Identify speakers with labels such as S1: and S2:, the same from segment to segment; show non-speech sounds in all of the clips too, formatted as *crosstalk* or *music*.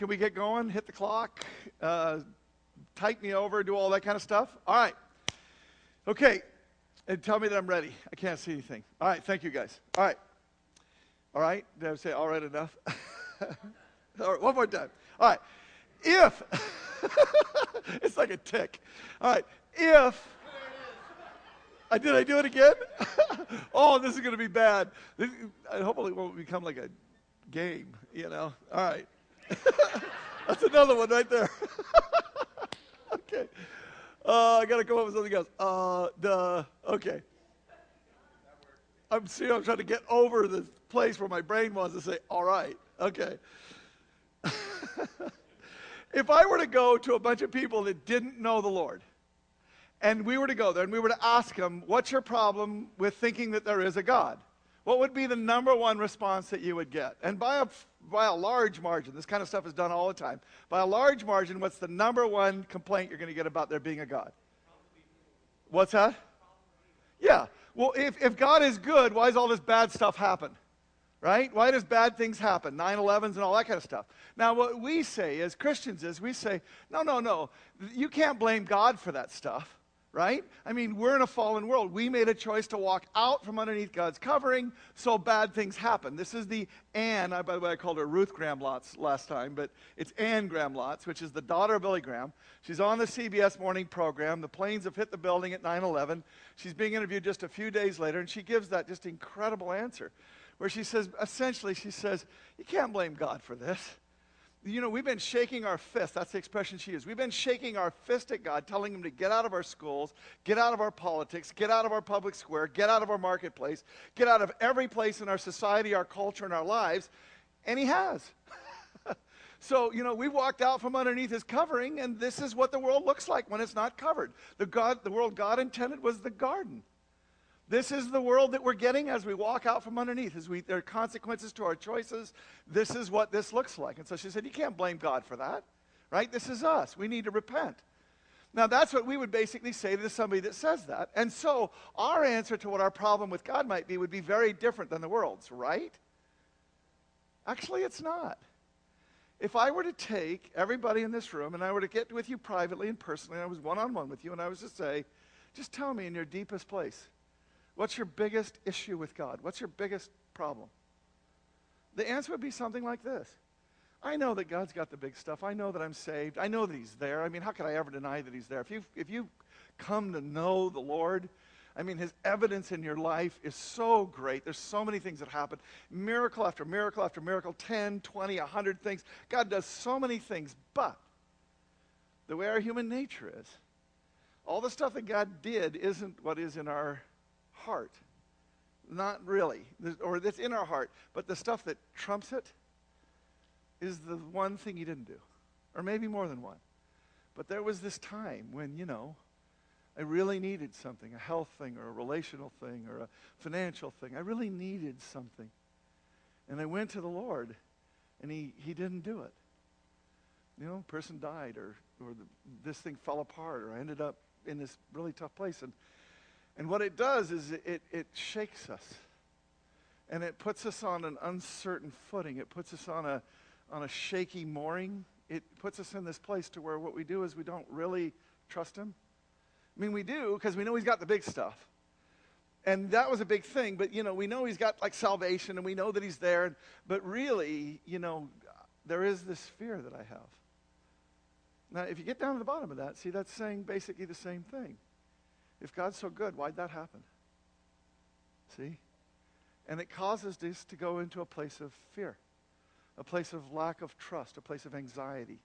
S1: Can we get going? Hit the clock, uh, type me over, do all that kind of stuff? All right. Okay. And tell me that I'm ready. I can't see anything. All right. Thank you, guys. All right. All right. Did I say all right enough? *laughs* all right. One more time. All right. If, *laughs* it's like a tick. All right. If, I did I do it again? *laughs* oh, this is going to be bad. This, hopefully it won't become like a game, you know. All right. *laughs* That's another one right there. *laughs* okay. Uh, I got to come up with something else. Uh, duh. Okay. I'm see, I'm trying to get over the place where my brain wants to say, all right. Okay. *laughs* if I were to go to a bunch of people that didn't know the Lord, and we were to go there and we were to ask them, What's your problem with thinking that there is a God? What would be the number one response that you would get? And by a, by a large margin, this kind of stuff is done all the time. By a large margin, what's the number one complaint you're going to get about there being a God? What's that? Yeah. Well, if, if God is good, why does all this bad stuff happen? Right? Why does bad things happen? 9 11s and all that kind of stuff. Now, what we say as Christians is we say, no, no, no. You can't blame God for that stuff right? I mean, we're in a fallen world. We made a choice to walk out from underneath God's covering, so bad things happen. This is the Anne, by the way, I called her Ruth Graham Lotz last time, but it's Anne Graham Lotz, which is the daughter of Billy Graham. She's on the CBS morning program. The planes have hit the building at 9 11. She's being interviewed just a few days later, and she gives that just incredible answer where she says, essentially, she says, You can't blame God for this you know, we've been shaking our fist. That's the expression she used. We've been shaking our fist at God, telling him to get out of our schools, get out of our politics, get out of our public square, get out of our marketplace, get out of every place in our society, our culture, and our lives. And he has. *laughs* so, you know, we walked out from underneath his covering, and this is what the world looks like when it's not covered. The, God, the world God intended was the garden. This is the world that we're getting as we walk out from underneath. As we, there are consequences to our choices. This is what this looks like. And so she said, You can't blame God for that, right? This is us. We need to repent. Now, that's what we would basically say to somebody that says that. And so, our answer to what our problem with God might be would be very different than the world's, right? Actually, it's not. If I were to take everybody in this room and I were to get with you privately and personally, and I was one on one with you, and I was to say, just tell me in your deepest place, What's your biggest issue with God? What's your biggest problem? The answer would be something like this I know that God's got the big stuff. I know that I'm saved. I know that He's there. I mean, how could I ever deny that He's there? If you if you come to know the Lord, I mean, His evidence in your life is so great. There's so many things that happen miracle after miracle after miracle 10, 20, 100 things. God does so many things, but the way our human nature is, all the stuff that God did isn't what is in our heart. Not really, or that's in our heart, but the stuff that trumps it is the one thing he didn't do, or maybe more than one. But there was this time when, you know, I really needed something a health thing, or a relational thing, or a financial thing. I really needed something. And I went to the Lord, and he, he didn't do it. You know, person died, or, or the, this thing fell apart, or I ended up in this really tough place. And and what it does is it, it, shakes us. And it puts us on an uncertain footing. It puts us on a, on a shaky mooring. It puts us in this place to where what we do is we don't really trust Him. I mean, we do because we know He's got the big stuff. And that was a big thing, but you know, we know He's got like salvation and we know that He's there. But really, you know, there is this fear that I have. Now, if you get down to the bottom of that, see, that's saying basically the same thing. If God's so good, why'd that happen? See? And it causes this to go into a place of fear, a place of lack of trust, a place of anxiety,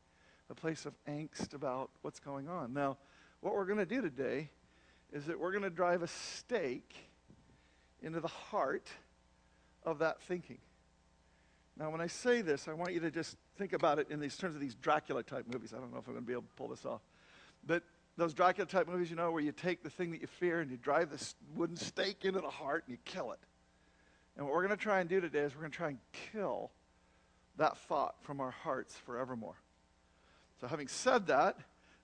S1: a place of angst about what's going on. Now, what we're going to do today is that we're going to drive a stake into the heart of that thinking. Now, when I say this, I want you to just think about it in these terms of these Dracula type movies. I don't know if I'm going to be able to pull this off. But those Dracula type movies, you know, where you take the thing that you fear and you drive this wooden stake into the heart and you kill it. And what we're going to try and do today is we're going to try and kill that thought from our hearts forevermore. So, having said that,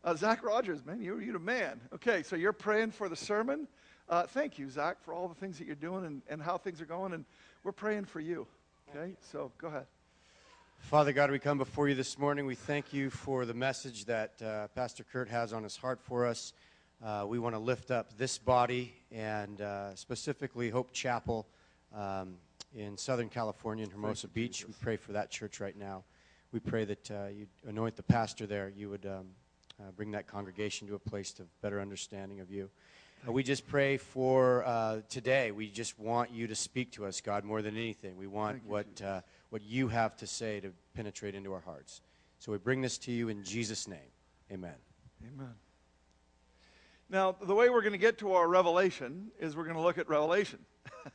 S1: uh, Zach Rogers, man, you're, you're a man. Okay, so you're praying for the sermon. Uh, thank you, Zach, for all the things that you're doing and, and how things are going. And we're praying for you. Okay, so go ahead.
S2: Father God, we come before you this morning. We thank you for the message that uh, Pastor Kurt has on his heart for us. Uh, we want to lift up this body and uh, specifically Hope Chapel um, in Southern California in Hermosa
S1: you,
S2: Beach.
S1: Jesus.
S2: We pray for that church right now. We pray that uh, you anoint the pastor there. You would um, uh, bring that congregation to a place of better understanding of you. Uh, we just pray for uh, today. We just want you to speak to us, God, more than anything. We want
S1: you,
S2: what, uh, what you have to say to penetrate into our hearts. So we bring this to you in Jesus' name. Amen.
S1: Amen. Now, the way we're going to get to our revelation is we're going to look at Revelation. *laughs*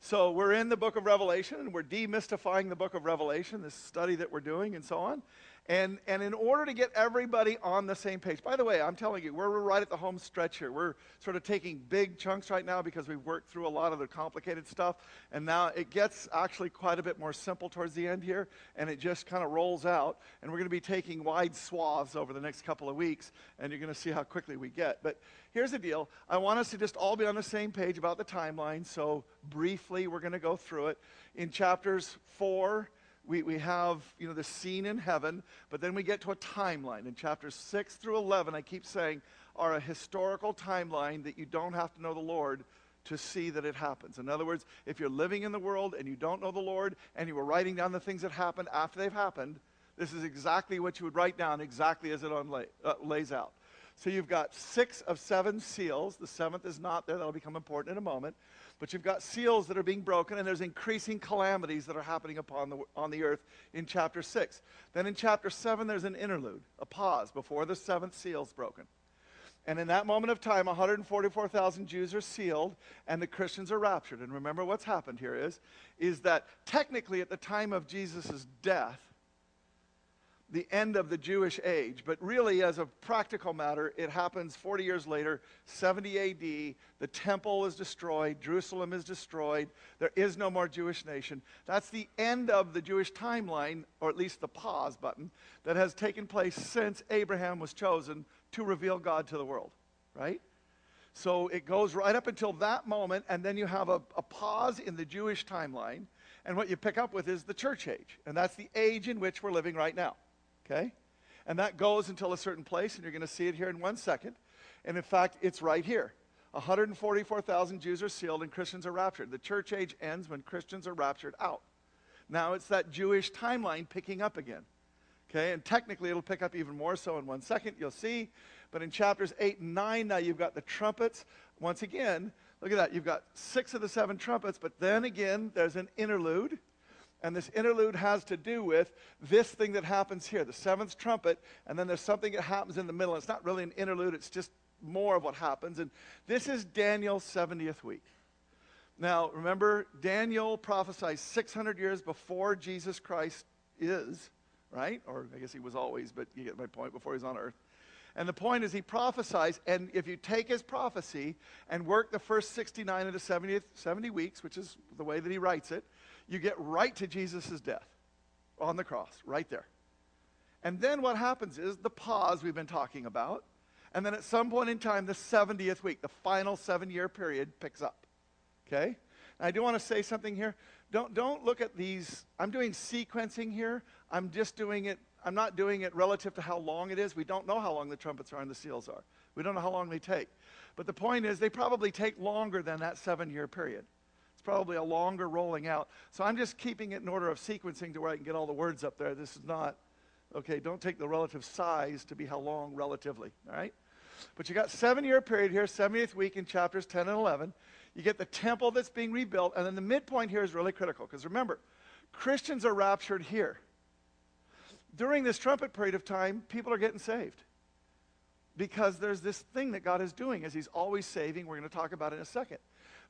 S1: so, we're in the book of Revelation and we're demystifying the book of Revelation, this study that we're doing, and so on. And, and in order to get everybody on the same page, by the way, I'm telling you, we're, we're right at the home stretch here. We're sort of taking big chunks right now because we've worked through a lot of the complicated stuff. And now it gets actually quite a bit more simple towards the end here, and it just kind of rolls out. And we're going to be taking wide swaths over the next couple of weeks, and you're going to see how quickly we get. But here's the deal I want us to just all be on the same page about the timeline. So, briefly, we're going to go through it. In chapters 4, we, we have you know the scene in heaven but then we get to a timeline. In chapters 6 through 11 i keep saying are a historical timeline that you don't have to know the lord to see that it happens. In other words if you're living in the world and you don't know the lord and you were writing down the things that happened after they've happened this is exactly what you would write down exactly as it unlay, uh, lays out. So you've got six of seven seals. The seventh is not there. That'll become important in a moment but you've got seals that are being broken, and there's increasing calamities that are happening upon the, on the earth in chapter 6. Then in chapter 7, there's an interlude, a pause before the seventh seal is broken. And in that moment of time, 144,000 Jews are sealed, and the Christians are raptured. And remember what's happened here is, is that technically at the time of Jesus' death, the end of the Jewish age. But really, as a practical matter, it happens 40 years later, 70 AD. The temple is destroyed, Jerusalem is destroyed, there is no more Jewish nation. That's the end of the Jewish timeline, or at least the pause button, that has taken place since Abraham was chosen to reveal God to the world, right? So it goes right up until that moment, and then you have a, a pause in the Jewish timeline. And what you pick up with is the church age. And that's the age in which we're living right now. Okay? And that goes until a certain place, and you're going to see it here in one second. And in fact, it's right here. 144,000 Jews are sealed and Christians are raptured. The church age ends when Christians are raptured out. Now it's that Jewish timeline picking up again. Okay, and technically it'll pick up even more so in one second, you'll see. But in chapters 8 and 9, now you've got the trumpets. Once again, look at that. You've got six of the seven trumpets, but then again, there's an interlude. And this interlude has to do with this thing that happens here, the seventh trumpet, and then there's something that happens in the middle. It's not really an interlude, it's just more of what happens. And this is Daniel's 70th week. Now, remember, Daniel prophesied 600 years before Jesus Christ is, right? Or I guess he was always, but you get my point, before he's on earth. And the point is, he prophesies, and if you take his prophecy and work the first 69 of the 70th, 70 weeks, which is the way that he writes it, you get right to Jesus' death on the cross, right there. And then what happens is the pause we've been talking about. And then at some point in time, the 70th week, the final seven year period, picks up. Okay? I do want to say something here. Don't, don't look at these. I'm doing sequencing here. I'm just doing it. I'm not doing it relative to how long it is. We don't know how long the trumpets are and the seals are. We don't know how long they take. But the point is, they probably take longer than that seven year period. It's probably a longer rolling out. So I'm just keeping it in order of sequencing to where I can get all the words up there. This is not, okay, don't take the relative size to be how long relatively, all right? But you got seven year period here, 70th week in chapters 10 and 11. You get the temple that's being rebuilt, and then the midpoint here is really critical because remember, Christians are raptured here. During this trumpet period of time, people are getting saved because there's this thing that God is doing as He's always saving. We're going to talk about it in a second.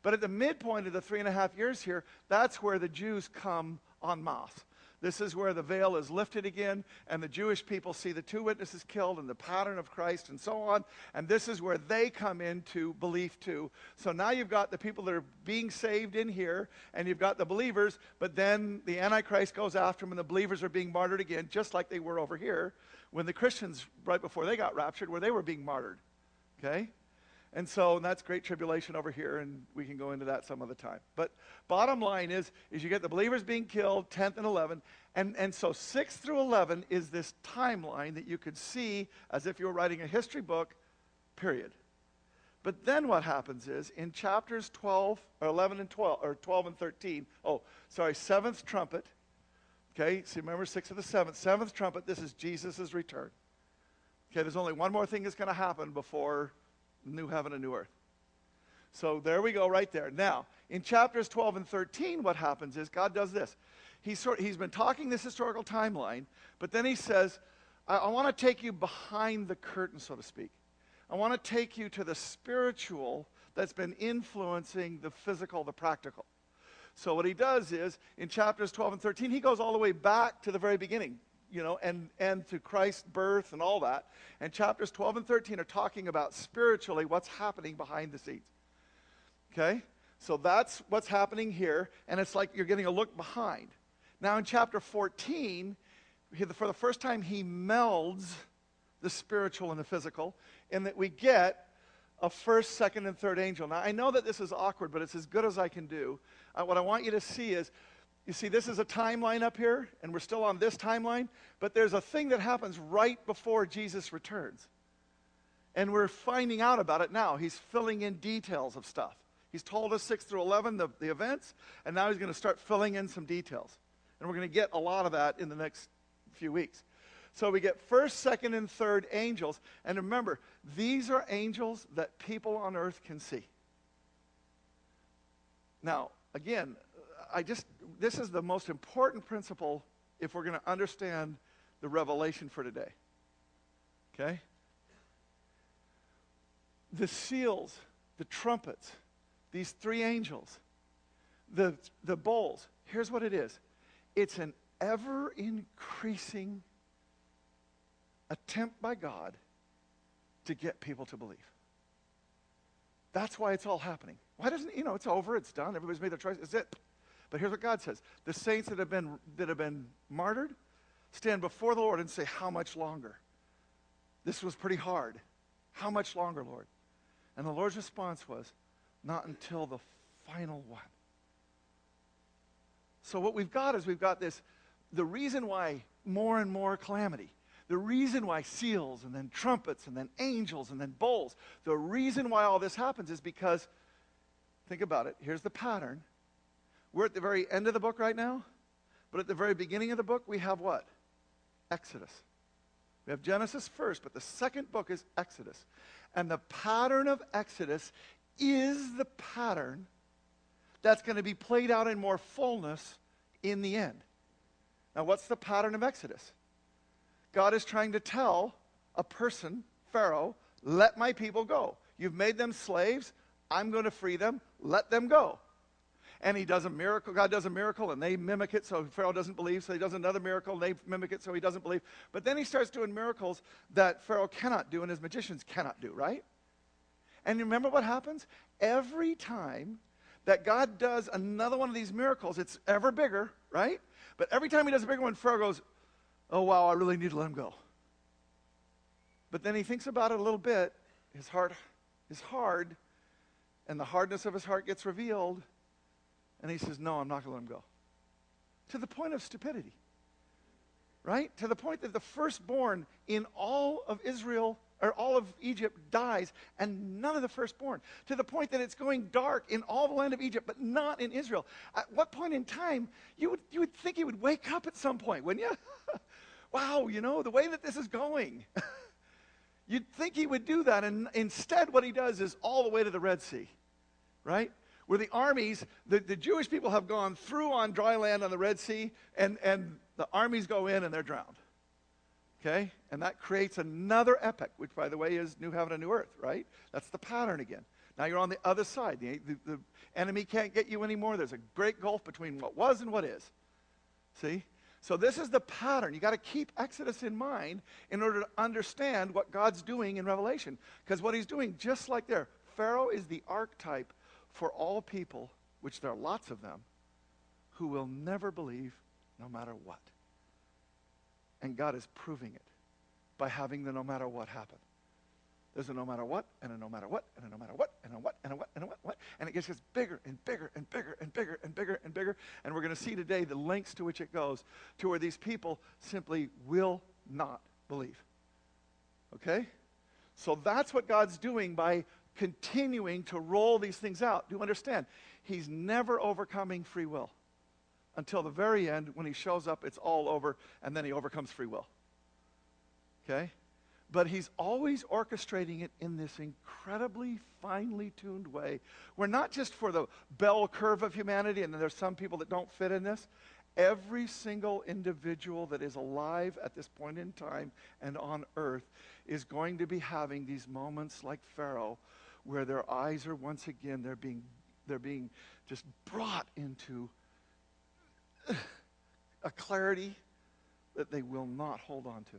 S1: But at the midpoint of the three and a half years here, that's where the Jews come en masse. This is where the veil is lifted again, and the Jewish people see the two witnesses killed and the pattern of Christ and so on. And this is where they come into belief too. So now you've got the people that are being saved in here, and you've got the believers, but then the Antichrist goes after them, and the believers are being martyred again, just like they were over here when the Christians, right before they got raptured, where they were being martyred. Okay? And so and that's great tribulation over here, and we can go into that some other time. But bottom line is, is you get the believers being killed, 10th and 11th, and, and so 6 through 11 is this timeline that you could see as if you were writing a history book, period. But then what happens is in chapters 12 or 11 and 12 or 12 and 13, oh, sorry, seventh trumpet. Okay, so remember six of the seventh, seventh trumpet, this is Jesus' return. Okay, there's only one more thing that's going to happen before new heaven and new earth. So there we go, right there. Now, in chapters 12 and 13, what happens is God does this. He's, sort, he's been talking this historical timeline, but then he says, I, I want to take you behind the curtain, so to speak. I want to take you to the spiritual that's been influencing the physical, the practical. So what he does is, in chapters 12 and 13, he goes all the way back to the very beginning, you know, and, and to Christ's birth and all that. And chapters 12 and 13 are talking about spiritually what's happening behind the scenes. Okay? So that's what's happening here, and it's like you're getting a look behind. Now, in chapter 14, for the first time, he melds the spiritual and the physical, in that we get a first, second, and third angel. Now, I know that this is awkward, but it's as good as I can do. Uh, what I want you to see is you see, this is a timeline up here, and we're still on this timeline, but there's a thing that happens right before Jesus returns. And we're finding out about it now. He's filling in details of stuff. He's told us 6 through 11, the, the events, and now he's going to start filling in some details. And we're going to get a lot of that in the next few weeks. So we get first, second, and third angels. And remember, these are angels that people on earth can see. Now, again, I just, this is the most important principle if we're going to understand the revelation for today. Okay? The seals, the trumpets, these three angels, the, the bowls. Here's what it is it's an ever increasing attempt by God to get people to believe. That's why it's all happening. Why doesn't, you know, it's over, it's done, everybody's made their choice, it's it. But here's what God says the saints that have been, that have been martyred stand before the Lord and say, How much longer? This was pretty hard. How much longer, Lord? And the Lord's response was, Not until the final one. So, what we've got is we've got this the reason why more and more calamity, the reason why seals and then trumpets and then angels and then bowls, the reason why all this happens is because, think about it, here's the pattern. We're at the very end of the book right now, but at the very beginning of the book, we have what? Exodus. We have Genesis first, but the second book is Exodus. And the pattern of Exodus is the pattern that's going to be played out in more fullness in the end. Now, what's the pattern of Exodus? God is trying to tell a person, Pharaoh, let my people go. You've made them slaves. I'm going to free them. Let them go. And he does a miracle. God does a miracle, and they mimic it, so Pharaoh doesn't believe. So he does another miracle, and they mimic it, so he doesn't believe. But then he starts doing miracles that Pharaoh cannot do and his magicians cannot do, right? And you remember what happens? Every time that God does another one of these miracles, it's ever bigger, right? But every time he does a bigger one, Pharaoh goes, Oh, wow, I really need to let him go. But then he thinks about it a little bit. His heart is hard, and the hardness of his heart gets revealed. And he says, No, I'm not going to let him go. To the point of stupidity. Right? To the point that the firstborn in all of Israel or all of Egypt dies, and none of the firstborn. To the point that it's going dark in all the land of Egypt, but not in Israel. At what point in time, you would, you would think he would wake up at some point, wouldn't you? *laughs* wow, you know, the way that this is going. *laughs* You'd think he would do that, and instead, what he does is all the way to the Red Sea, right? Where the armies, the, the Jewish people have gone through on dry land on the Red Sea, and, and the armies go in and they're drowned. Okay? And that creates another epic, which, by the way, is new heaven and new earth, right? That's the pattern again. Now you're on the other side. The, the, the enemy can't get you anymore. There's a great gulf between what was and what is. See? So this is the pattern. You got to keep Exodus in mind in order to understand what God's doing in Revelation. Because what he's doing, just like there, Pharaoh is the archetype for all people, which there are lots of them, who will never believe no matter what. And God is proving it by having the no matter what happen. There's a no matter what, and a no matter what, and a no matter what, and a what, and a what, and a what, what. And it gets bigger and bigger and bigger and bigger and bigger and bigger. And we're going to see today the lengths to which it goes to where these people simply will not believe. Okay? So that's what God's doing by continuing to roll these things out. Do you understand? He's never overcoming free will until the very end when he shows up, it's all over, and then he overcomes free will. Okay? But he's always orchestrating it in this incredibly finely tuned way, We're not just for the bell curve of humanity, and then there's some people that don't fit in this, every single individual that is alive at this point in time and on earth is going to be having these moments like Pharaoh, where their eyes are once again, they're being, they're being just brought into a clarity that they will not hold on to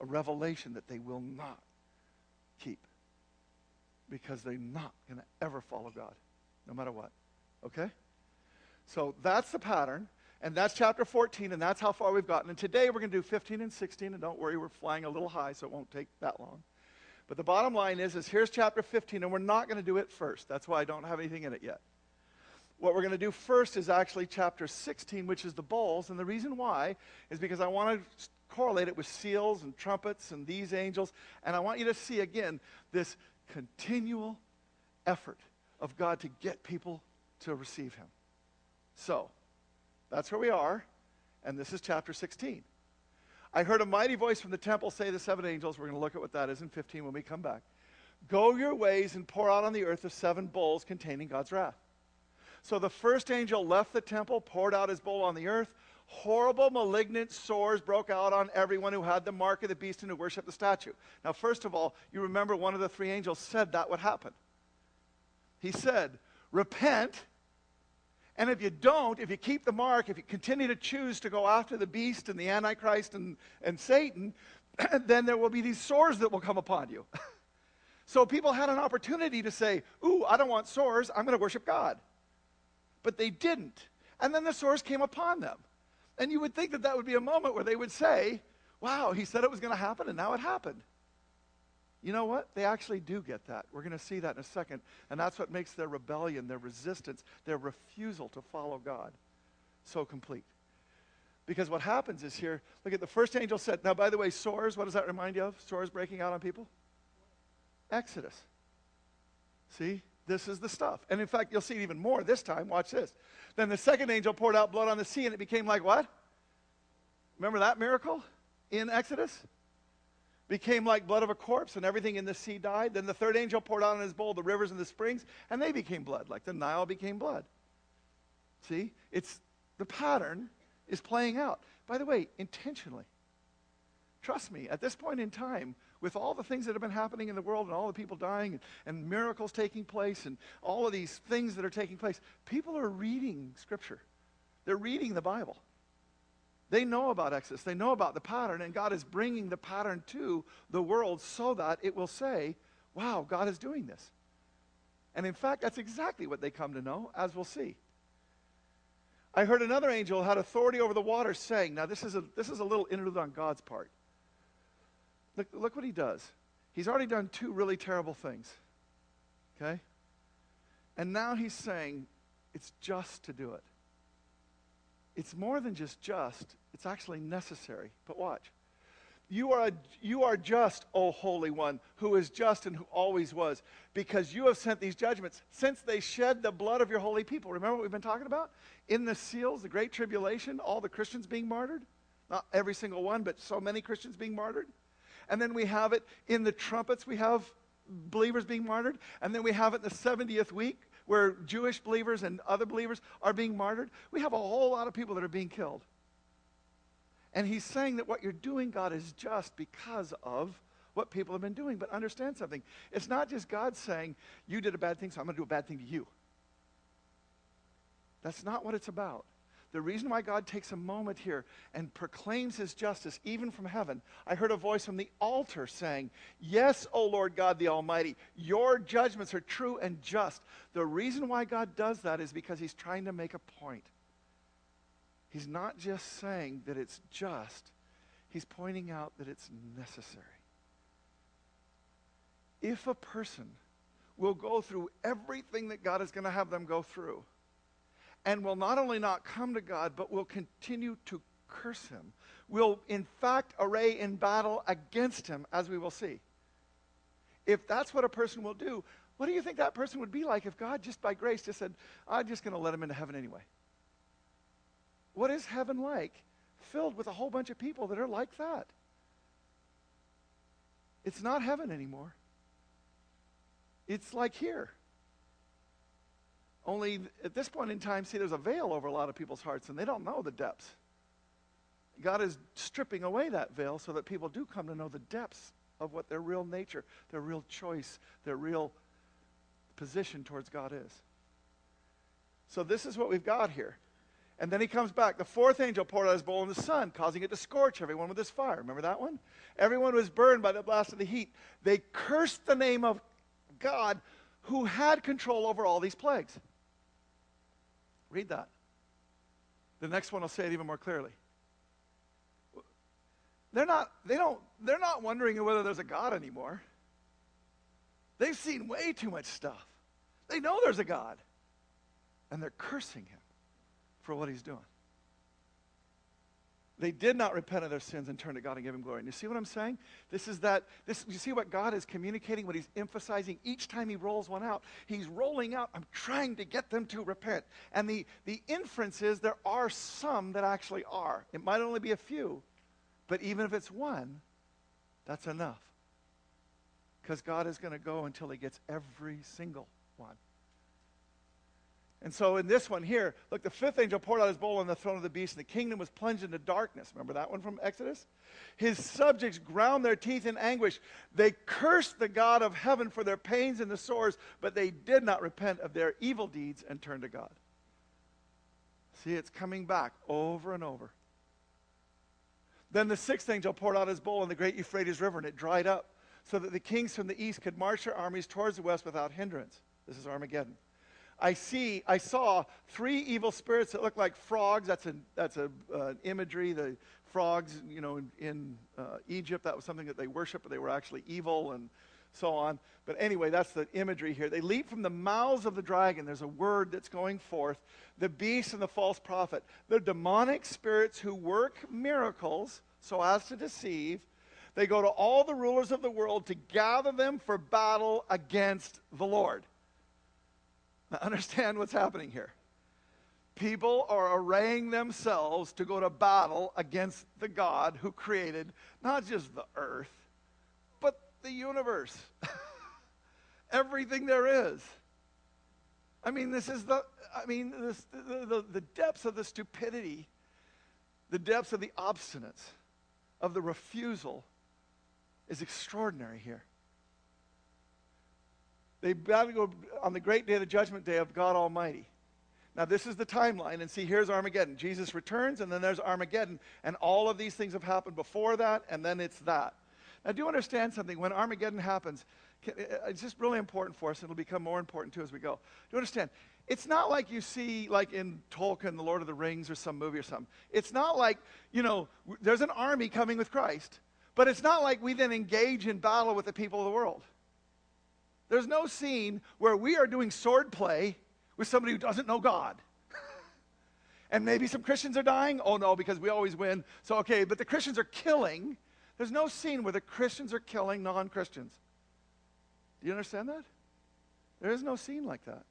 S1: a revelation that they will not keep because they're not going to ever follow God, no matter what. Okay? So that's the pattern, and that's chapter 14, and that's how far we've gotten. And today we're going to do 15 and 16, and don't worry, we're flying a little high, so it won't take that long. But the bottom line is, is here's chapter 15, and we're not going to do it first. That's why I don't have anything in it yet. What we're going to do first is actually chapter 16, which is the bowls. And the reason why is because I want to correlate it with seals and trumpets and these angels. And I want you to see again this continual effort of God to get people to receive Him. So, that's where we are. And this is chapter 16. I heard a mighty voice from the temple say to the seven angels, we're going to look at what that is in 15 when we come back. Go your ways and pour out on the earth the seven bowls containing God's wrath. So the first angel left the temple, poured out his bowl on the earth horrible, malignant sores broke out on everyone who had the mark of the beast and who worshiped the statue. Now, first of all, you remember one of the three angels said that would happen. He said, Repent, and if you don't, if you keep the mark, if you continue to choose to go after the beast and the Antichrist and, and Satan, *clears throat* then there will be these sores that will come upon you. *laughs* so people had an opportunity to say, Ooh, I don't want sores, I'm going to worship God. But they didn't. And then the sores came upon them. And you would think that that would be a moment where they would say, wow, he said it was going to happen and now it happened. You know what? They actually do get that. We're going to see that in a second. And that's what makes their rebellion, their resistance, their refusal to follow God so complete. Because what happens is here, look at the first angel said, now, by the way, sores, what does that remind you of? Sores breaking out on people? Exodus. See? This is the stuff. And in fact, you'll see it even more this time. Watch this. Then the second angel poured out blood on the sea, and it became like what? Remember that miracle in Exodus? Became like blood of a corpse, and everything in the sea died. Then the third angel poured out in his bowl the rivers and the springs, and they became blood, like the Nile became blood. See? It's the pattern is playing out. By the way, intentionally. Trust me, at this point in time, with all the things that have been happening in the world and all the people dying and, and miracles taking place and all of these things that are taking place, people are reading Scripture. They're reading the Bible. They know about Exodus. They know about the pattern, and God is bringing the pattern to the world so that it will say, wow, God is doing this. And in fact, that's exactly what they come to know, as we'll see. I heard another angel had authority over the waters saying, now this is a, this is a little interlude on God's part. Look, look what he does. He's already done two really terrible things. Okay? And now he's saying it's just to do it. It's more than just just, it's actually necessary. But watch. You are, a, you are just, O Holy One, who is just and who always was, because you have sent these judgments since they shed the blood of your holy people. Remember what we've been talking about? In the seals, the great tribulation, all the Christians being martyred. Not every single one, but so many Christians being martyred. And then we have it in the trumpets, we have believers being martyred. And then we have it in the 70th week where Jewish believers and other believers are being martyred. We have a whole lot of people that are being killed. And he's saying that what you're doing, God, is just because of what people have been doing. But understand something. It's not just God saying, you did a bad thing, so I'm going to do a bad thing to you. That's not what it's about. The reason why God takes a moment here and proclaims his justice, even from heaven, I heard a voice from the altar saying, Yes, O Lord God the Almighty, your judgments are true and just. The reason why God does that is because he's trying to make a point. He's not just saying that it's just, he's pointing out that it's necessary. if a person will go through everything that God is going to have them go through and will not only not come to God, but will continue to curse him, will in fact array in battle against him, as we will see. If that's what a person will do, what do you think that person would be like if God, just by grace, just said, I'm just going to let him into heaven anyway? What is heaven like? Filled with a whole bunch of people that are like that. It's not heaven anymore. It's like here. Only at this point in time, see, there's a veil over a lot of people's hearts, and they don't know the depths. God is stripping away that veil so that people do come to know the depths of what their real nature, their real choice, their real position towards God is. So, this is what we've got here. And then he comes back. The fourth angel poured out his bowl in the sun, causing it to scorch everyone with his fire. Remember that one? Everyone was burned by the blast of the heat. They cursed the name of God who had control over all these plagues. Read that. The next one will say it even more clearly. They're not, they don't, they're not wondering whether there's a God anymore. They've seen way too much stuff. They know there's a God. And they're cursing him for what he's doing. They did not repent of their sins and turn to God and give him glory. And you see what I'm saying? This is that, this, you see what God is communicating, what he's emphasizing each time he rolls one out? He's rolling out, I'm trying to get them to repent. And the, the inference is there are some that actually are. It might only be a few, but even if it's one, that's enough. Because God is going to go until he gets every single one. And so in this one here, look, the fifth angel poured out his bowl on the throne of the beast, and the kingdom was plunged into darkness. Remember that one from Exodus? His subjects ground their teeth in anguish. They cursed the God of heaven for their pains and the sores, but they did not repent of their evil deeds and turn to God. See, it's coming back over and over. Then the sixth angel poured out his bowl on the great Euphrates River, and it dried up, so that the kings from the east could march their armies towards the west without hindrance. This is Armageddon. I see, I saw three evil spirits that look like frogs. That's an that's a uh, imagery. The frogs, you know, in, in uh, Egypt, that was something that they worshiped, but they were actually evil and so on. But anyway, that's the imagery here. They leap from the mouths of the dragon. There's a word that's going forth. The beast and the false prophet. They're demonic spirits who work miracles so as to deceive. They go to all the rulers of the world to gather them for battle against the Lord. *laughs* Understand what's happening here. People are arraying themselves to go to battle against the God who created not just the earth, but the universe. *laughs* Everything there is. I mean, this is the, I mean, this, the, the, the depths of the stupidity, the depths of the obstinance, of the refusal is extraordinary here. They battle go on the great day of the judgment day of God Almighty. Now, this is the timeline, and see, here's Armageddon. Jesus returns, and then there's Armageddon, and all of these things have happened before that, and then it's that. Now, do you understand something? When Armageddon happens, uh, uh, it's just really important for us, and it'll become more important too as we go. Do you understand? It's not like you see, like in Tolkien, The Lord of the Rings, or some movie or something. It's not like, you know, there's an army coming with Christ, but it's not like we then engage in battle with the people of the world. There's no scene where we are doing sword play with somebody who doesn't know God. *laughs* and maybe some Christians are dying. Oh no, because we always win. So, okay, but the Christians are killing. There's no scene where the Christians are killing non Christians. Do you understand that? There is no scene like that.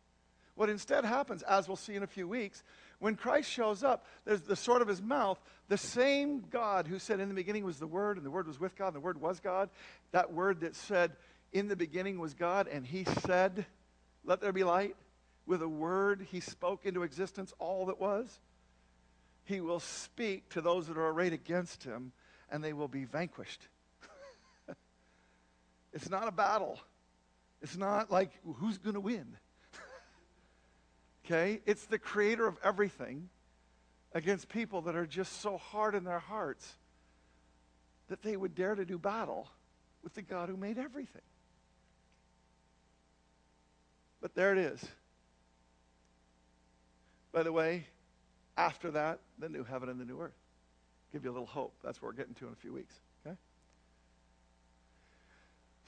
S1: What instead happens, as we'll see in a few weeks, when Christ shows up, there's the sword of his mouth, the same God who said in the beginning was the Word, and the Word was with God, and the Word was God, that word that said, in the beginning was God, and he said, Let there be light. With a word, he spoke into existence all that was. He will speak to those that are arrayed against him, and they will be vanquished. *laughs* it's not a battle. It's not like who's going to win. *laughs* okay? It's the creator of everything against people that are just so hard in their hearts that they would dare to do battle with the God who made everything. But there it is. By the way, after that, the new heaven and the new earth. Give you a little hope. That's what we're getting to in a few weeks. Okay?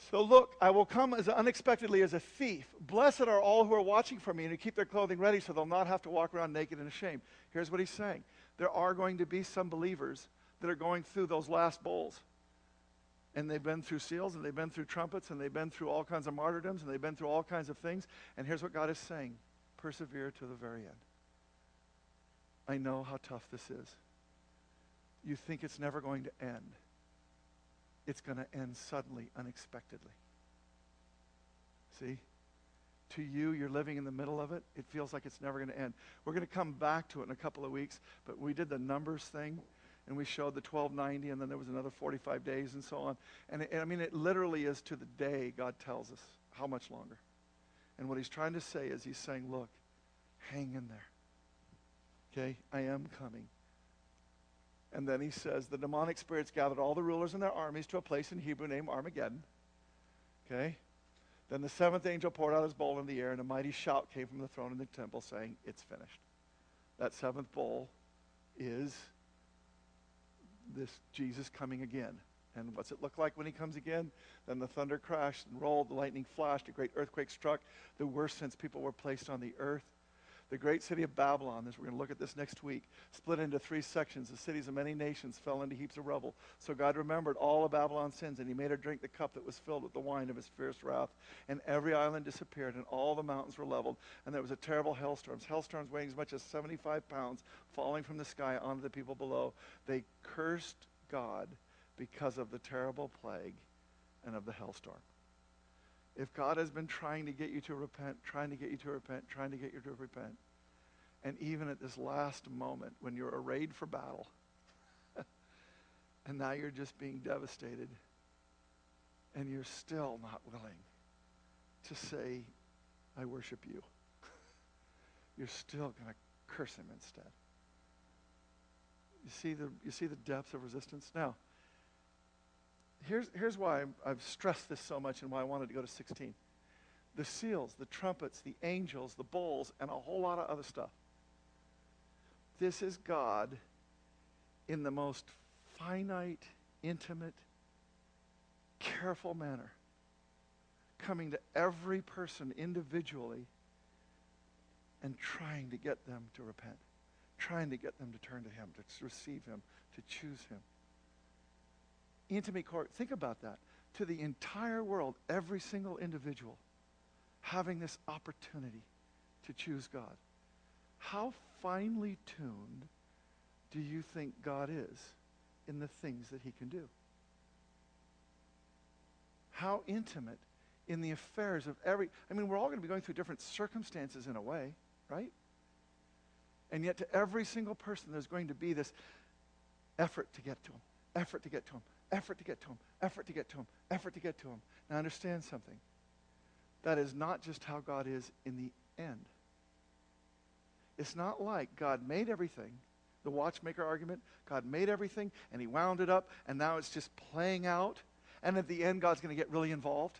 S1: So look, I will come as unexpectedly as a thief. Blessed are all who are watching for me and who keep their clothing ready so they'll not have to walk around naked and ashamed. Here's what he's saying there are going to be some believers that are going through those last bowls. And they've been through seals and they've been through trumpets and they've been through all kinds of martyrdoms and they've been through all kinds of things. And here's what God is saying persevere to the very end. I know how tough this is. You think it's never going to end it's going to end suddenly, unexpectedly. See? To you, you're living in the middle of it. It feels like it's never going to end. We're going to come back to it in a couple of weeks, but we did the numbers thing, and we showed the 1290, and then there was another 45 days and so on. And, and I mean, it literally is to the day God tells us how much longer. And what he's trying to say is he's saying, look, hang in there. Okay? I am coming. And then he says, the demonic spirits gathered all the rulers and their armies to a place in Hebrew named Armageddon. Okay? Then the seventh angel poured out his bowl in the air, and a mighty shout came from the throne in the temple saying, It's finished. That seventh bowl is this Jesus coming again. And what's it look like when he comes again? Then the thunder crashed and rolled, the lightning flashed, a great earthquake struck, the worst since people were placed on the earth. The great city of Babylon, as we're going to look at this next week, split into three sections. The cities of many nations fell into heaps of rubble. So God remembered all of Babylon's sins, and he made her drink the cup that was filled with the wine of his fierce wrath. And every island disappeared, and all the mountains were leveled. And there was a terrible hailstorm. Hailstorms weighing as much as 75 pounds falling from the sky onto the people below. They cursed God because of the terrible plague and of the hailstorm. If God has been trying to get you to repent, trying to get you to repent, trying to get you to repent, and even at this last moment when you're arrayed for battle, *laughs* and now you're just being devastated, and you're still not willing to say, I worship you, *laughs* you're still going to curse him instead. You see the, you see the depths of resistance? Now, here's, here's why I've stressed this so much and why I wanted to go to 16. The seals, the trumpets, the angels, the bowls, and a whole lot of other stuff. This is God in the most finite, intimate, careful manner, coming to every person individually and trying to get them to repent, trying to get them to turn to Him, to receive Him, to choose Him intimate court. Think about that. To the entire world, every single individual having this opportunity to choose God. How finely tuned do you think God is in the things that he can do? How intimate in the affairs of every. I mean, we're all going to be going through different circumstances in a way, right? And yet, to every single person, there's going to be this effort to get to him, effort to get to him, effort to get to him, effort to get to him, effort to get to him. Now, understand something. That is not just how God is in the end. It's not like God made everything, the watchmaker argument, God made everything and he wound it up, and now it's just playing out, and at the end, God's going to get really involved.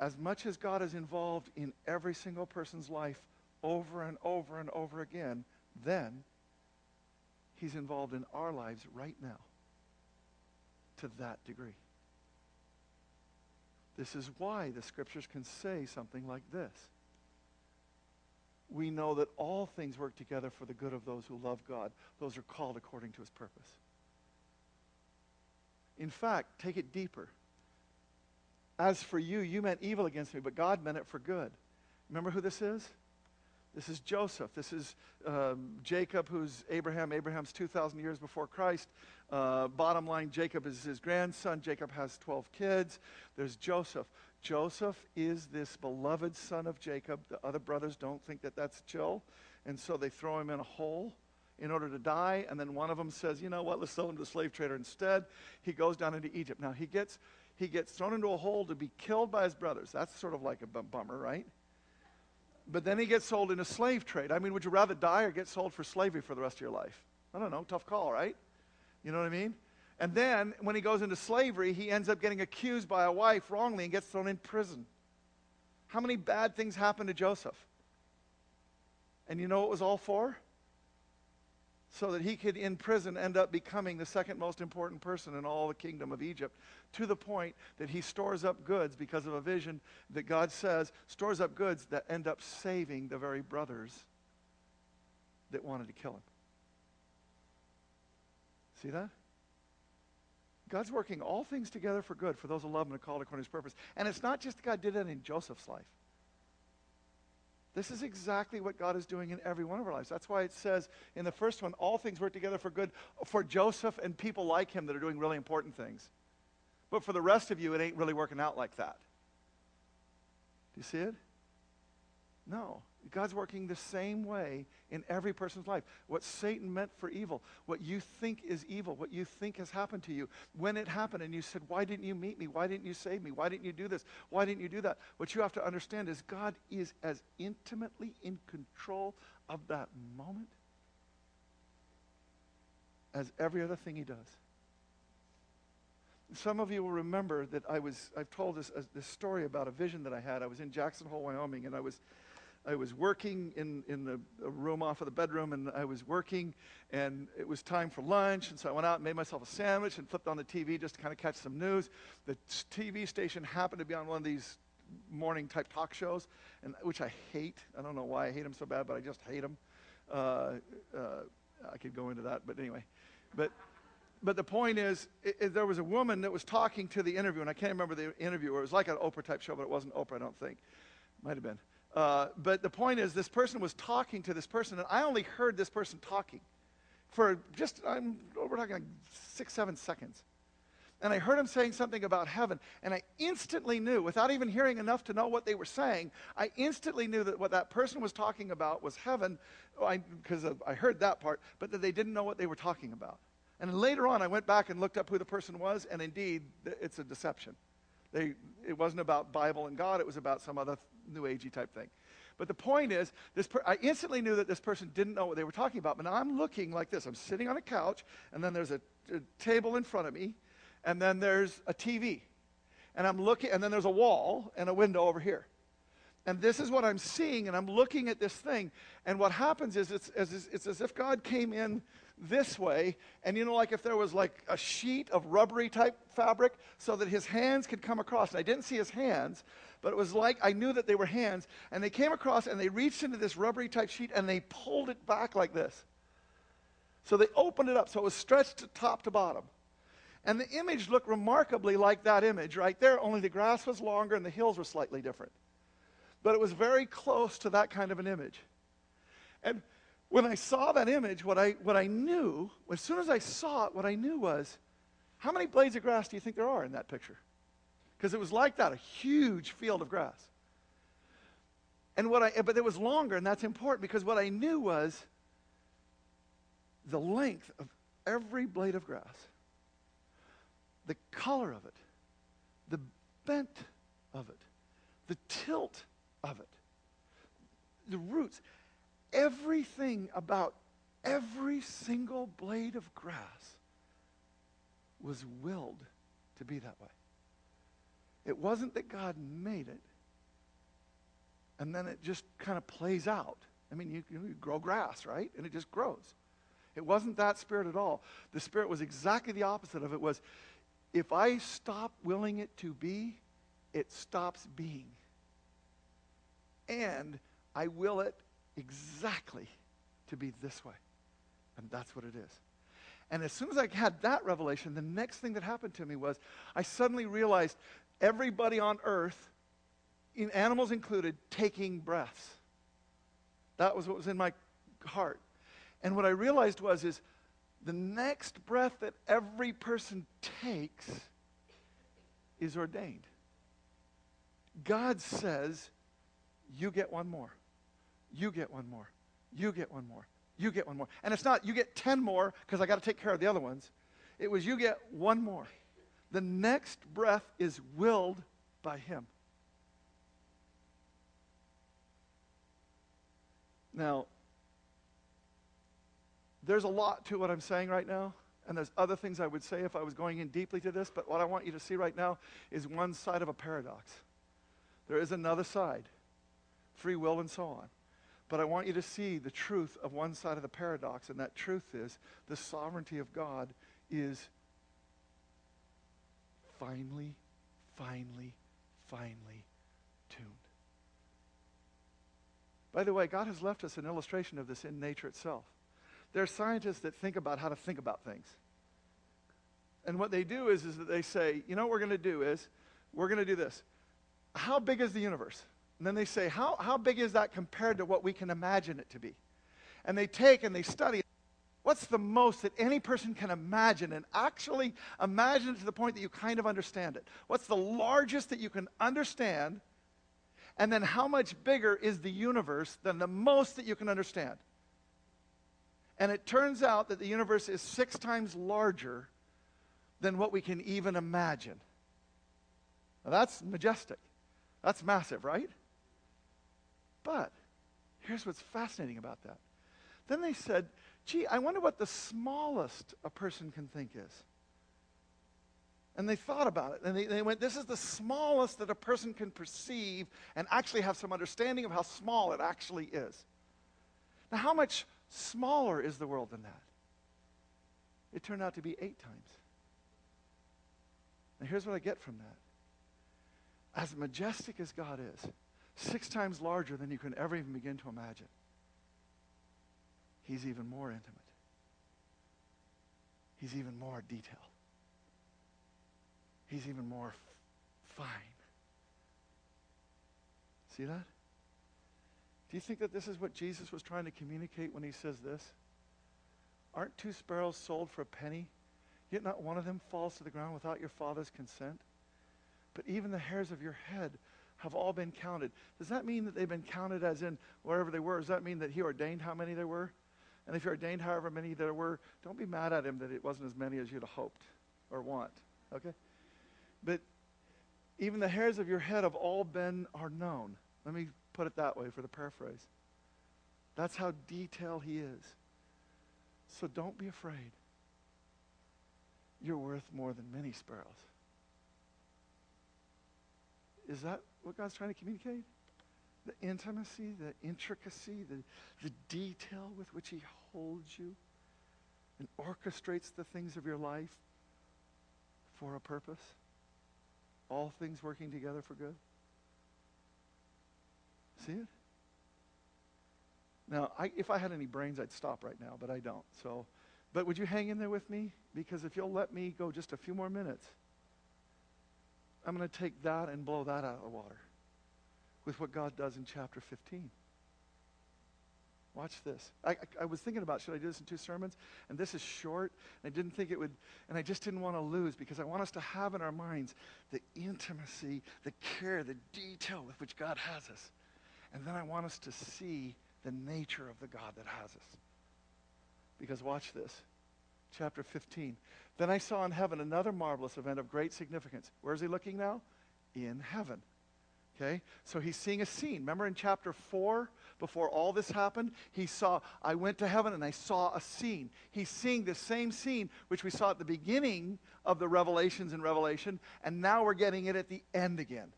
S1: As much as God is involved in every single person's life over and over and over again, then He's involved in our lives right now to that degree. This is why the scriptures can say something like this. We know that all things work together for the good of those who love God. Those are called according to his purpose. In fact, take it deeper. As for you, you meant evil against me, but God meant it for good. Remember who this is? This is Joseph. This is um, Jacob, who's Abraham. Abraham's 2,000 years before Christ. Uh, bottom line, Jacob is his grandson. Jacob has 12 kids. There's Joseph. Joseph is this beloved son of Jacob. The other brothers don't think that that's chill. And so they throw him in a hole in order to die. And then one of them says, you know what, let's sell him to a slave trader instead. He goes down into Egypt. Now, he gets, he gets thrown into a hole to be killed by his brothers. That's sort of like a bummer, right? But then he gets sold in a slave trade. I mean, would you rather die or get sold for slavery for the rest of your life? I don't know. Tough call, right? You know what I mean? And then when he goes into slavery, he ends up getting accused by a wife wrongly and gets thrown in prison. How many bad things happened to Joseph? And you know what was all for? So that he could, in prison, end up becoming the second most important person in all the kingdom of Egypt, to the point that he stores up goods because of a vision that God says stores up goods that end up saving the very brothers that wanted to kill him. See that? God's working all things together for good for those who love him and are called according to his purpose. And it's not just God did that in Joseph's life. This is exactly what God is doing in every one of our lives. That's why it says in the first one, all things work together for good for Joseph and people like him that are doing really important things. But for the rest of you, it ain't really working out like that. Do you see it? No. God's working the same way in every person's life. What Satan meant for evil, what you think is evil, what you think has happened to you, when it happened and you said, Why didn't you meet me? Why didn't you save me? Why didn't you do this? Why didn't you do that? What you have to understand is God is as intimately in control of that moment as every other thing he does. Some of you will remember that I was, I've told this, uh, this story about a vision that I had. I was in Jackson Hole, Wyoming, and I was I was working in, in the room off of the bedroom, and I was working, and it was time for lunch. And so I went out and made myself a sandwich and flipped on the TV just to kind of catch some news. The TV station happened to be on one of these morning type talk shows, and, which I hate. I don't know why I hate them so bad, but I just hate them. Uh, uh, I could go into that, but anyway. But, but the point is, it, it, there was a woman that was talking to the interviewer, and I can't remember the interviewer. It was like an Oprah type show, but it wasn't Oprah, I don't think. Might have been. Uh, but the point is, this person was talking to this person, and I only heard this person talking for just, I'm, we're talking like six, seven seconds. And I heard him saying something about heaven, and I instantly knew, without even hearing enough to know what they were saying, I instantly knew that what that person was talking about was heaven, because I, I heard that part, but that they didn't know what they were talking about. And later on, I went back and looked up who the person was, and indeed, it's a deception. They, it wasn't about Bible and God, it was about some other new agey type thing. But the point is, this per- I instantly knew that this person didn't know what they were talking about. But now I'm looking like this. I'm sitting on a couch, and then there's a, a table in front of me, and then there's a TV. And I'm looking, and then there's a wall and a window over here. And this is what I'm seeing, and I'm looking at this thing. And what happens is it's, it's, it's as if God came in this way, and you know, like if there was like a sheet of rubbery type fabric so that his hands could come across. And I didn't see his hands, but it was like I knew that they were hands. And they came across and they reached into this rubbery type sheet and they pulled it back like this. So they opened it up so it was stretched top to bottom. And the image looked remarkably like that image right there, only the grass was longer and the hills were slightly different. But it was very close to that kind of an image. And when I saw that image, what I, what I knew, as soon as I saw it, what I knew was how many blades of grass do you think there are in that picture? because it was like that a huge field of grass. And what I, but it was longer, and that's important because what I knew was the length of every blade of grass, the color of it, the bent of it, the tilt of it, the roots, everything about every single blade of grass was willed to be that way. It wasn't that God made it and then it just kind of plays out. I mean, you, you, grow grass, right? And it just grows. It wasn't that spirit at all. The spirit was exactly the opposite of it was if I stop willing it to be, it stops being. And I will it exactly to be this way. And that's what it is. And as soon as I had that revelation, the next thing that happened to me was I suddenly realized everybody on earth, in animals included, taking breaths. That was what was in my heart. And what I realized was is the next breath that every person takes is ordained. God says, you get one more. You get one more. You get one more. You get one more. And it's not you get 10 more because I got to take care of the other ones. It was you get one more. The next breath is willed by Him. Now, there's a lot to what I'm saying right now, and there's other things I would say if I was going in deeply to this, but what I want you to see right now is one side of a paradox. There is another side free will and so on. But I want you to see the truth of one side of the paradox, and that truth is the sovereignty of God is finely, finely, finely tuned. By the way, God has left us an illustration of this in nature itself. There are scientists that think about how to think about things. And what they do is, is that they say, you know what we're going to do is, we're going to do this. How big is the universe? And then they say, how, how big is that compared to what we can imagine it to be? And they take and they study what's the most that any person can imagine and actually imagine it to the point that you kind of understand it. What's the largest that you can understand? And then how much bigger is the universe than the most that you can understand? And it turns out that the universe is six times larger than what we can even imagine. Now that's majestic. That's massive, right? But here's what's fascinating about that. Then they said, gee, I wonder what the smallest a person can think is. And they thought about it, and they, they went, this is the smallest that a person can perceive and actually have some understanding of how small it actually is. Now, how much smaller is the world than that? It turned out to be eight times. And here's what I get from that. As majestic as God is, six times larger than you can ever even begin to imagine, He's even more intimate. He's even more detailed. He's even more f- fine. See that? Do you think that this is what Jesus was trying to communicate when he says this? Aren't two sparrows sold for a penny? Yet not one of them falls to the ground without your Father's consent. But even the hairs of your head have all been counted. Does that mean that they've been counted as in wherever they were? Does that mean that He ordained how many there were? And if He ordained however many there were, don't be mad at Him that it wasn't as many as you'd have hoped or want. Okay? But even the hairs of your head have all been are known. Let me put it that way for the paraphrase. That's how detailed He is. So don't be afraid you're worth more than many sparrows. Is that what God's trying to communicate? The intimacy, the intricacy, the, the detail with which He holds you and orchestrates the things of your life for a purpose? All things working together for good? See it? Now, I, if I had any brains, I'd stop right now, but I don't. So but would you hang in there with me? Because if you'll let me go just a few more minutes, I'm going to take that and blow that out of the water with what God does in chapter 15. Watch this. I, I, I, was thinking about should I do this in two sermons? And this is short. And I didn't think it would, and I just didn't want to lose because I want us to have in our minds the intimacy, the care, the detail with which God has us. And then I want us to see the nature of the God that has us. Because watch this. Chapter 15. Then I saw in heaven another marvelous event of great significance. Where is he looking now? In heaven. Okay? So he's seeing a scene. Remember in chapter 4, before all this happened, he saw, I went to heaven and I saw a scene. He's seeing the same scene which we saw at the beginning of the revelations in Revelation, and now we're getting it at the end again.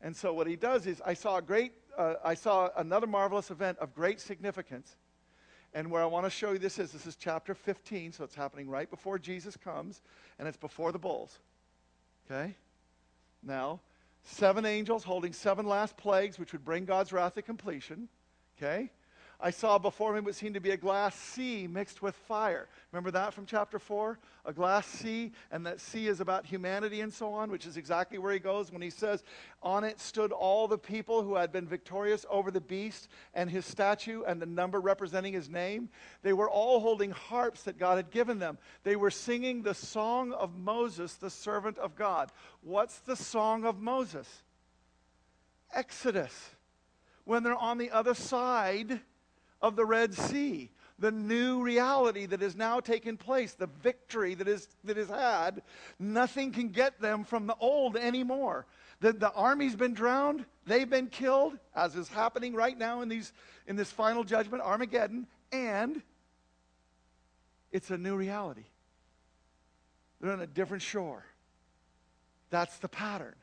S1: And so what he does is, I saw a great, uh, I saw another marvelous event of great significance. And where I want to show you this is this is chapter 15, so it's happening right before Jesus comes, and it's before the bowls. Okay? Now, seven angels holding seven last plagues, which would bring God's wrath to completion. Okay? I saw before me what seemed to be a glass sea mixed with fire. Remember that from chapter 4? A glass sea, and that sea is about humanity and so on, which is exactly where he goes when he says, On it stood all the people who had been victorious over the beast and his statue and the number representing his name. They were all holding harps that God had given them. They were singing the song of Moses, the servant of God. What's the song of Moses? Exodus. When they're on the other side of the Red Sea, the new reality that has now taken place, the victory that is, that is had, nothing can get them from the old anymore. The, the army's been drowned, they've been killed, as is happening right now in, these, in this final judgment, Armageddon, and it's a new reality. They're on a different shore. That's the pattern.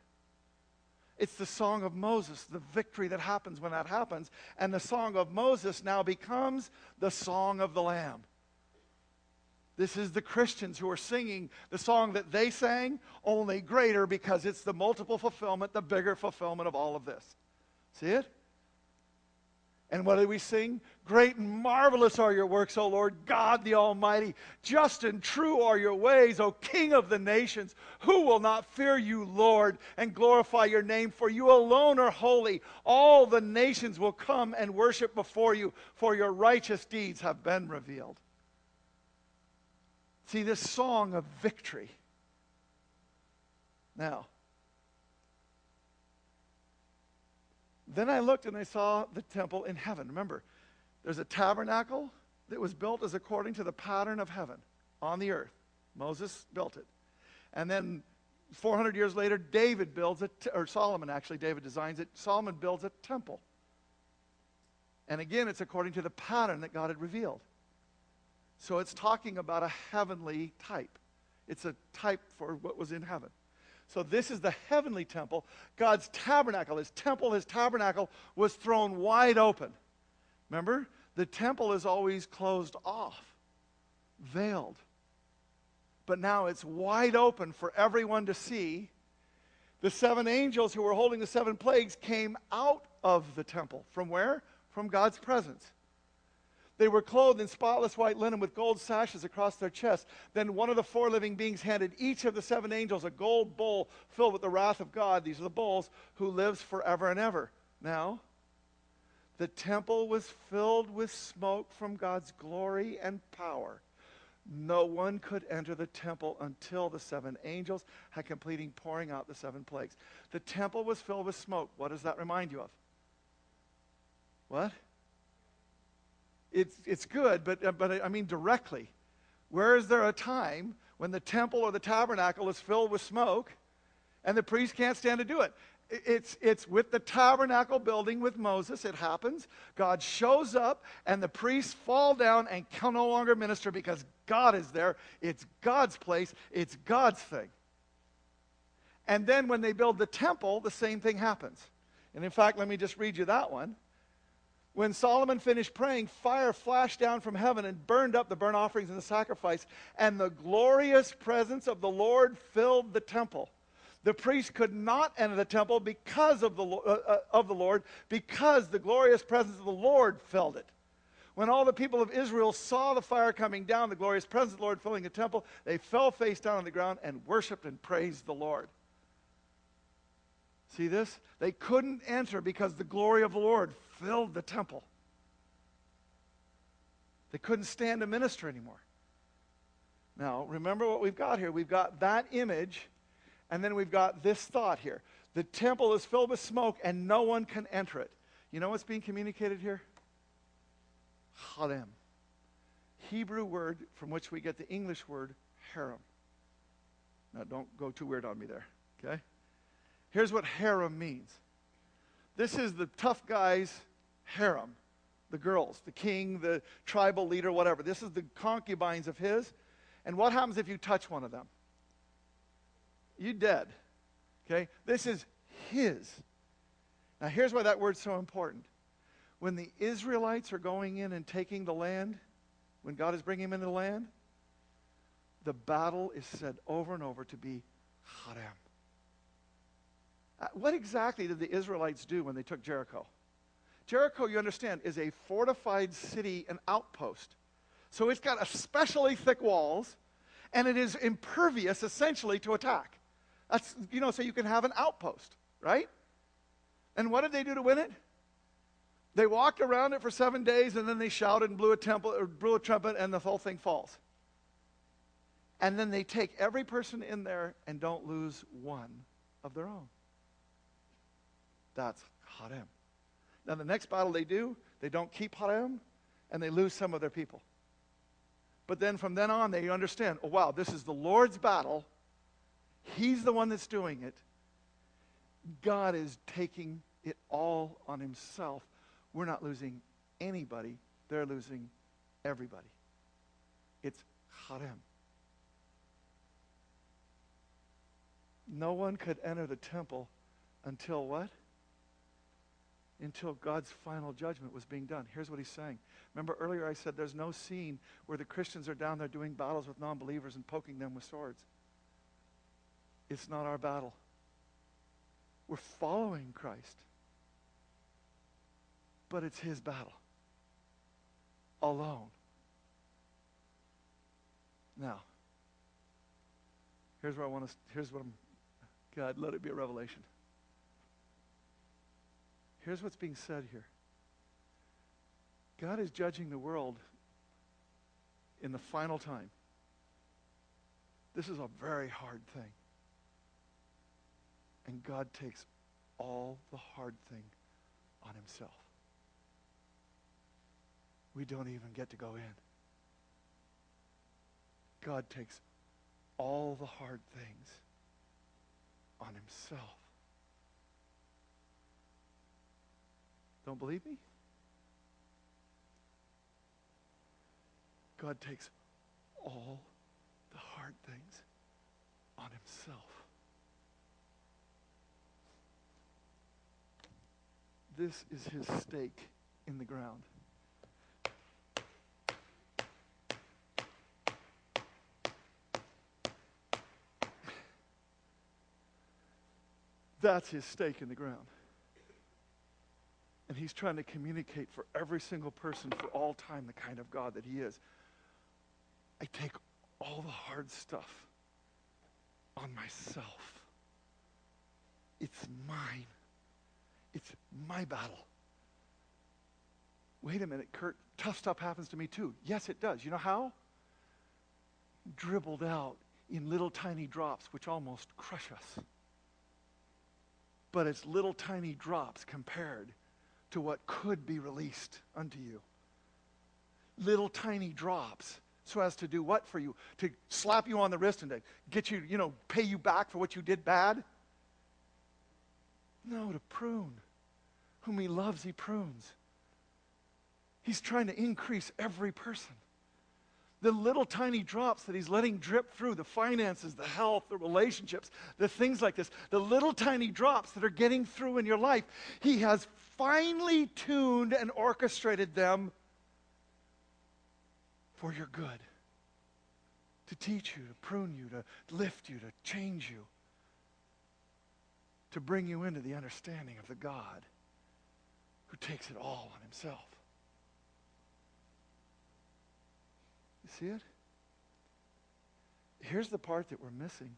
S1: It's the song of Moses, the victory that happens when that happens. And the song of Moses now becomes the song of the Lamb. This is the Christians who are singing the song that they sang, only greater because it's the multiple fulfillment, the bigger fulfillment of all of this. See it? And what do we sing? Great and marvelous are your works, O Lord God the Almighty. Just and true are your ways, O King of the nations. Who will not fear you, Lord, and glorify your name? For you alone are holy. All the nations will come and worship before you, for your righteous deeds have been revealed. See, this song of victory. Now, then I looked and I saw the temple in heaven. Remember, there's a tabernacle that was built as according to the pattern of heaven on the earth. Moses built it. And then 400 years later, David builds it, or Solomon actually, David designs it. Solomon builds a temple. And again, it's according to the pattern that God had revealed. So it's talking about a heavenly type. It's a type for what was in heaven. So this is the heavenly temple. God's tabernacle, his temple, his tabernacle was thrown wide open. Remember? The temple is always closed off, veiled. But now it's wide open for everyone to see. The seven angels who were holding the seven plagues came out of the temple. From where? From God's presence. They were clothed in spotless white linen with gold sashes across their chests. Then one of the four living beings handed each of the seven angels a gold bowl filled with the wrath of God. These are the bowls who lives forever and ever. Now, the temple was filled with smoke from God's glory and power. No one could enter the temple until the seven angels had completed pouring out the seven plagues. The temple was filled with smoke. What does that remind you of? What? It's, it's good, but, uh, but I mean directly. Where is there a time when the temple or the tabernacle is filled with smoke and the priest can't stand to do it? It's, it's with the tabernacle building with Moses. It happens. God shows up, and the priests fall down and can no longer minister because God is there. It's God's place, it's God's thing. And then when they build the temple, the same thing happens. And in fact, let me just read you that one. When Solomon finished praying, fire flashed down from heaven and burned up the burnt offerings and the sacrifice, and the glorious presence of the Lord filled the temple. The priest could not enter the temple because of the, uh, uh, of the Lord, because the glorious presence of the Lord filled it. When all the people of Israel saw the fire coming down, the glorious presence of the Lord filling the temple, they fell face down on the ground and worshiped and praised the Lord. See this? They couldn't enter because the glory of the Lord filled the temple. They couldn't stand to minister anymore. Now, remember what we've got here. We've got that image, and then we've got this thought here. The temple is filled with smoke, and no one can enter it. You know what's being communicated here? Harem. Hebrew word from which we get the English word harem. Now, don't go too weird on me there, okay? Here's what harem means this is the tough guy's harem, the girls, the king, the tribal leader, whatever. This is the concubines of his. And what happens if you touch one of them? You dead. Okay? This is his. Now, here's why that word's so important. When the Israelites are going in and taking the land, when God is bringing them into the land, the battle is said over and over to be harem. Uh, what exactly did the Israelites do when they took Jericho? Jericho, you understand, is a fortified city, an outpost. So it's got especially thick walls, and it is impervious essentially to attack. That's, you know, so you can have an outpost, right? And what did they do to win it? They walked around it for seven days, and then they shouted and blew a, temple, blew a trumpet, and the whole thing falls. And then they take every person in there and don't lose one of their own. That's harem. Now, the next battle they do, they don't keep harem and they lose some of their people. But then from then on, they understand oh, wow, this is the Lord's battle. He's the one that's doing it. God is taking it all on Himself. We're not losing anybody, they're losing everybody. It's harem. No one could enter the temple until what? Until God's final judgment was being done. Here's what he's saying. Remember earlier I said there's no scene where the Christians are down there doing battles with non believers and poking them with swords. It's not our battle. We're following Christ, but it's his battle alone. Now, here's where I want to, here's what I'm, God, let it be a revelation. Here's what's being said here God is judging the world in the final time. This is a very hard thing. And God takes all the hard thing on himself. We don't even get to go in. God takes all the hard things on himself. Don't believe me? God takes all the hard things on himself. This is his stake in the ground. That's his stake in the ground. And he's trying to communicate for every single person for all time the kind of God that he is. I take all the hard stuff on myself. It's mine. It's my battle. Wait a minute, Kurt. Tough stuff happens to me too. Yes, it does. You know how? Dribbled out in little tiny drops, which almost crush us. But it's little tiny drops compared to what could be released unto you. Little tiny drops so as to do what for you? To slap you on the wrist and to get you, you know, pay you back for what you did bad? No, to prune. Whom he loves, he prunes. He's trying to increase every person. The little tiny drops that he's letting drip through the finances, the health, the relationships, the things like this, the little tiny drops that are getting through in your life, he has finely tuned and orchestrated them for your good. To teach you, to prune you, to lift you, to change you, to bring you into the understanding of the God who takes it all on himself. You see it? Here's the part that we're missing.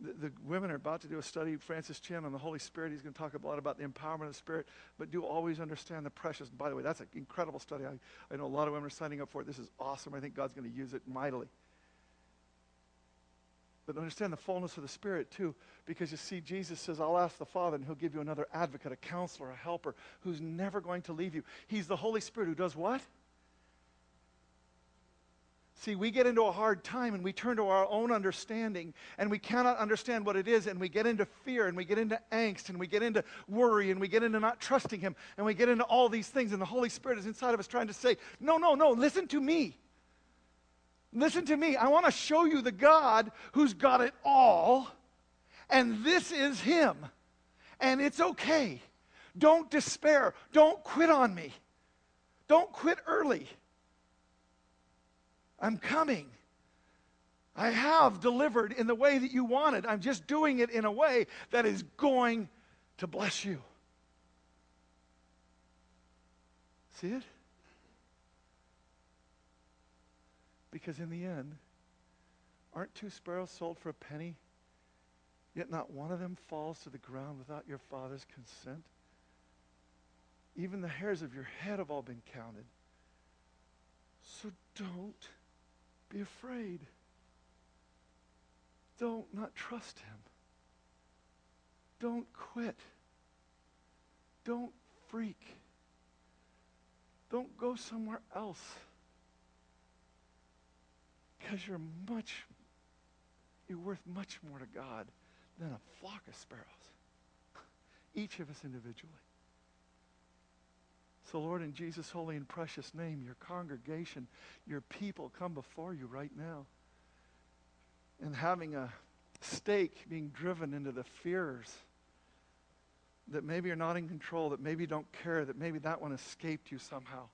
S1: The, the, women are about to do a study, Francis Chan, on the Holy Spirit. He's going to talk a lot about the empowerment of the Spirit, but do always understand the precious. By the way, that's an incredible study. I, I know a lot of women are signing up for it. This is awesome. I think God's going to use it mightily. But understand the fullness of the Spirit too, because you see, Jesus says, I'll ask the Father, and He'll give you another advocate, a counselor, a helper who's never going to leave you. He's the Holy Spirit who does what? See, we get into a hard time and we turn to our own understanding and we cannot understand what it is and we get into fear and we get into angst and we get into worry and we get into not trusting Him and we get into all these things and the Holy Spirit is inside of us trying to say, No, no, no, listen to me. Listen to me. I want to show you the God who's got it all and this is Him. And it's okay. Don't despair. Don't quit on me. Don't quit early. I'm coming. I have delivered in the way that you wanted. I'm just doing it in a way that is going to bless you. See it? Because in the end, aren't two sparrows sold for a penny? Yet not one of them falls to the ground without your Father's consent. Even the hairs of your head have all been counted. So don't be afraid. Don't not trust him. Don't quit. Don't freak. Don't go somewhere else. Because you're much, you're worth much more to God than a flock of sparrows. *laughs* Each of us individually. So, Lord, in Jesus' holy and precious name, your congregation, your people come before you right now. And having a stake being driven into the fears that maybe you're not in control, that maybe you don't care, that maybe that one escaped you somehow.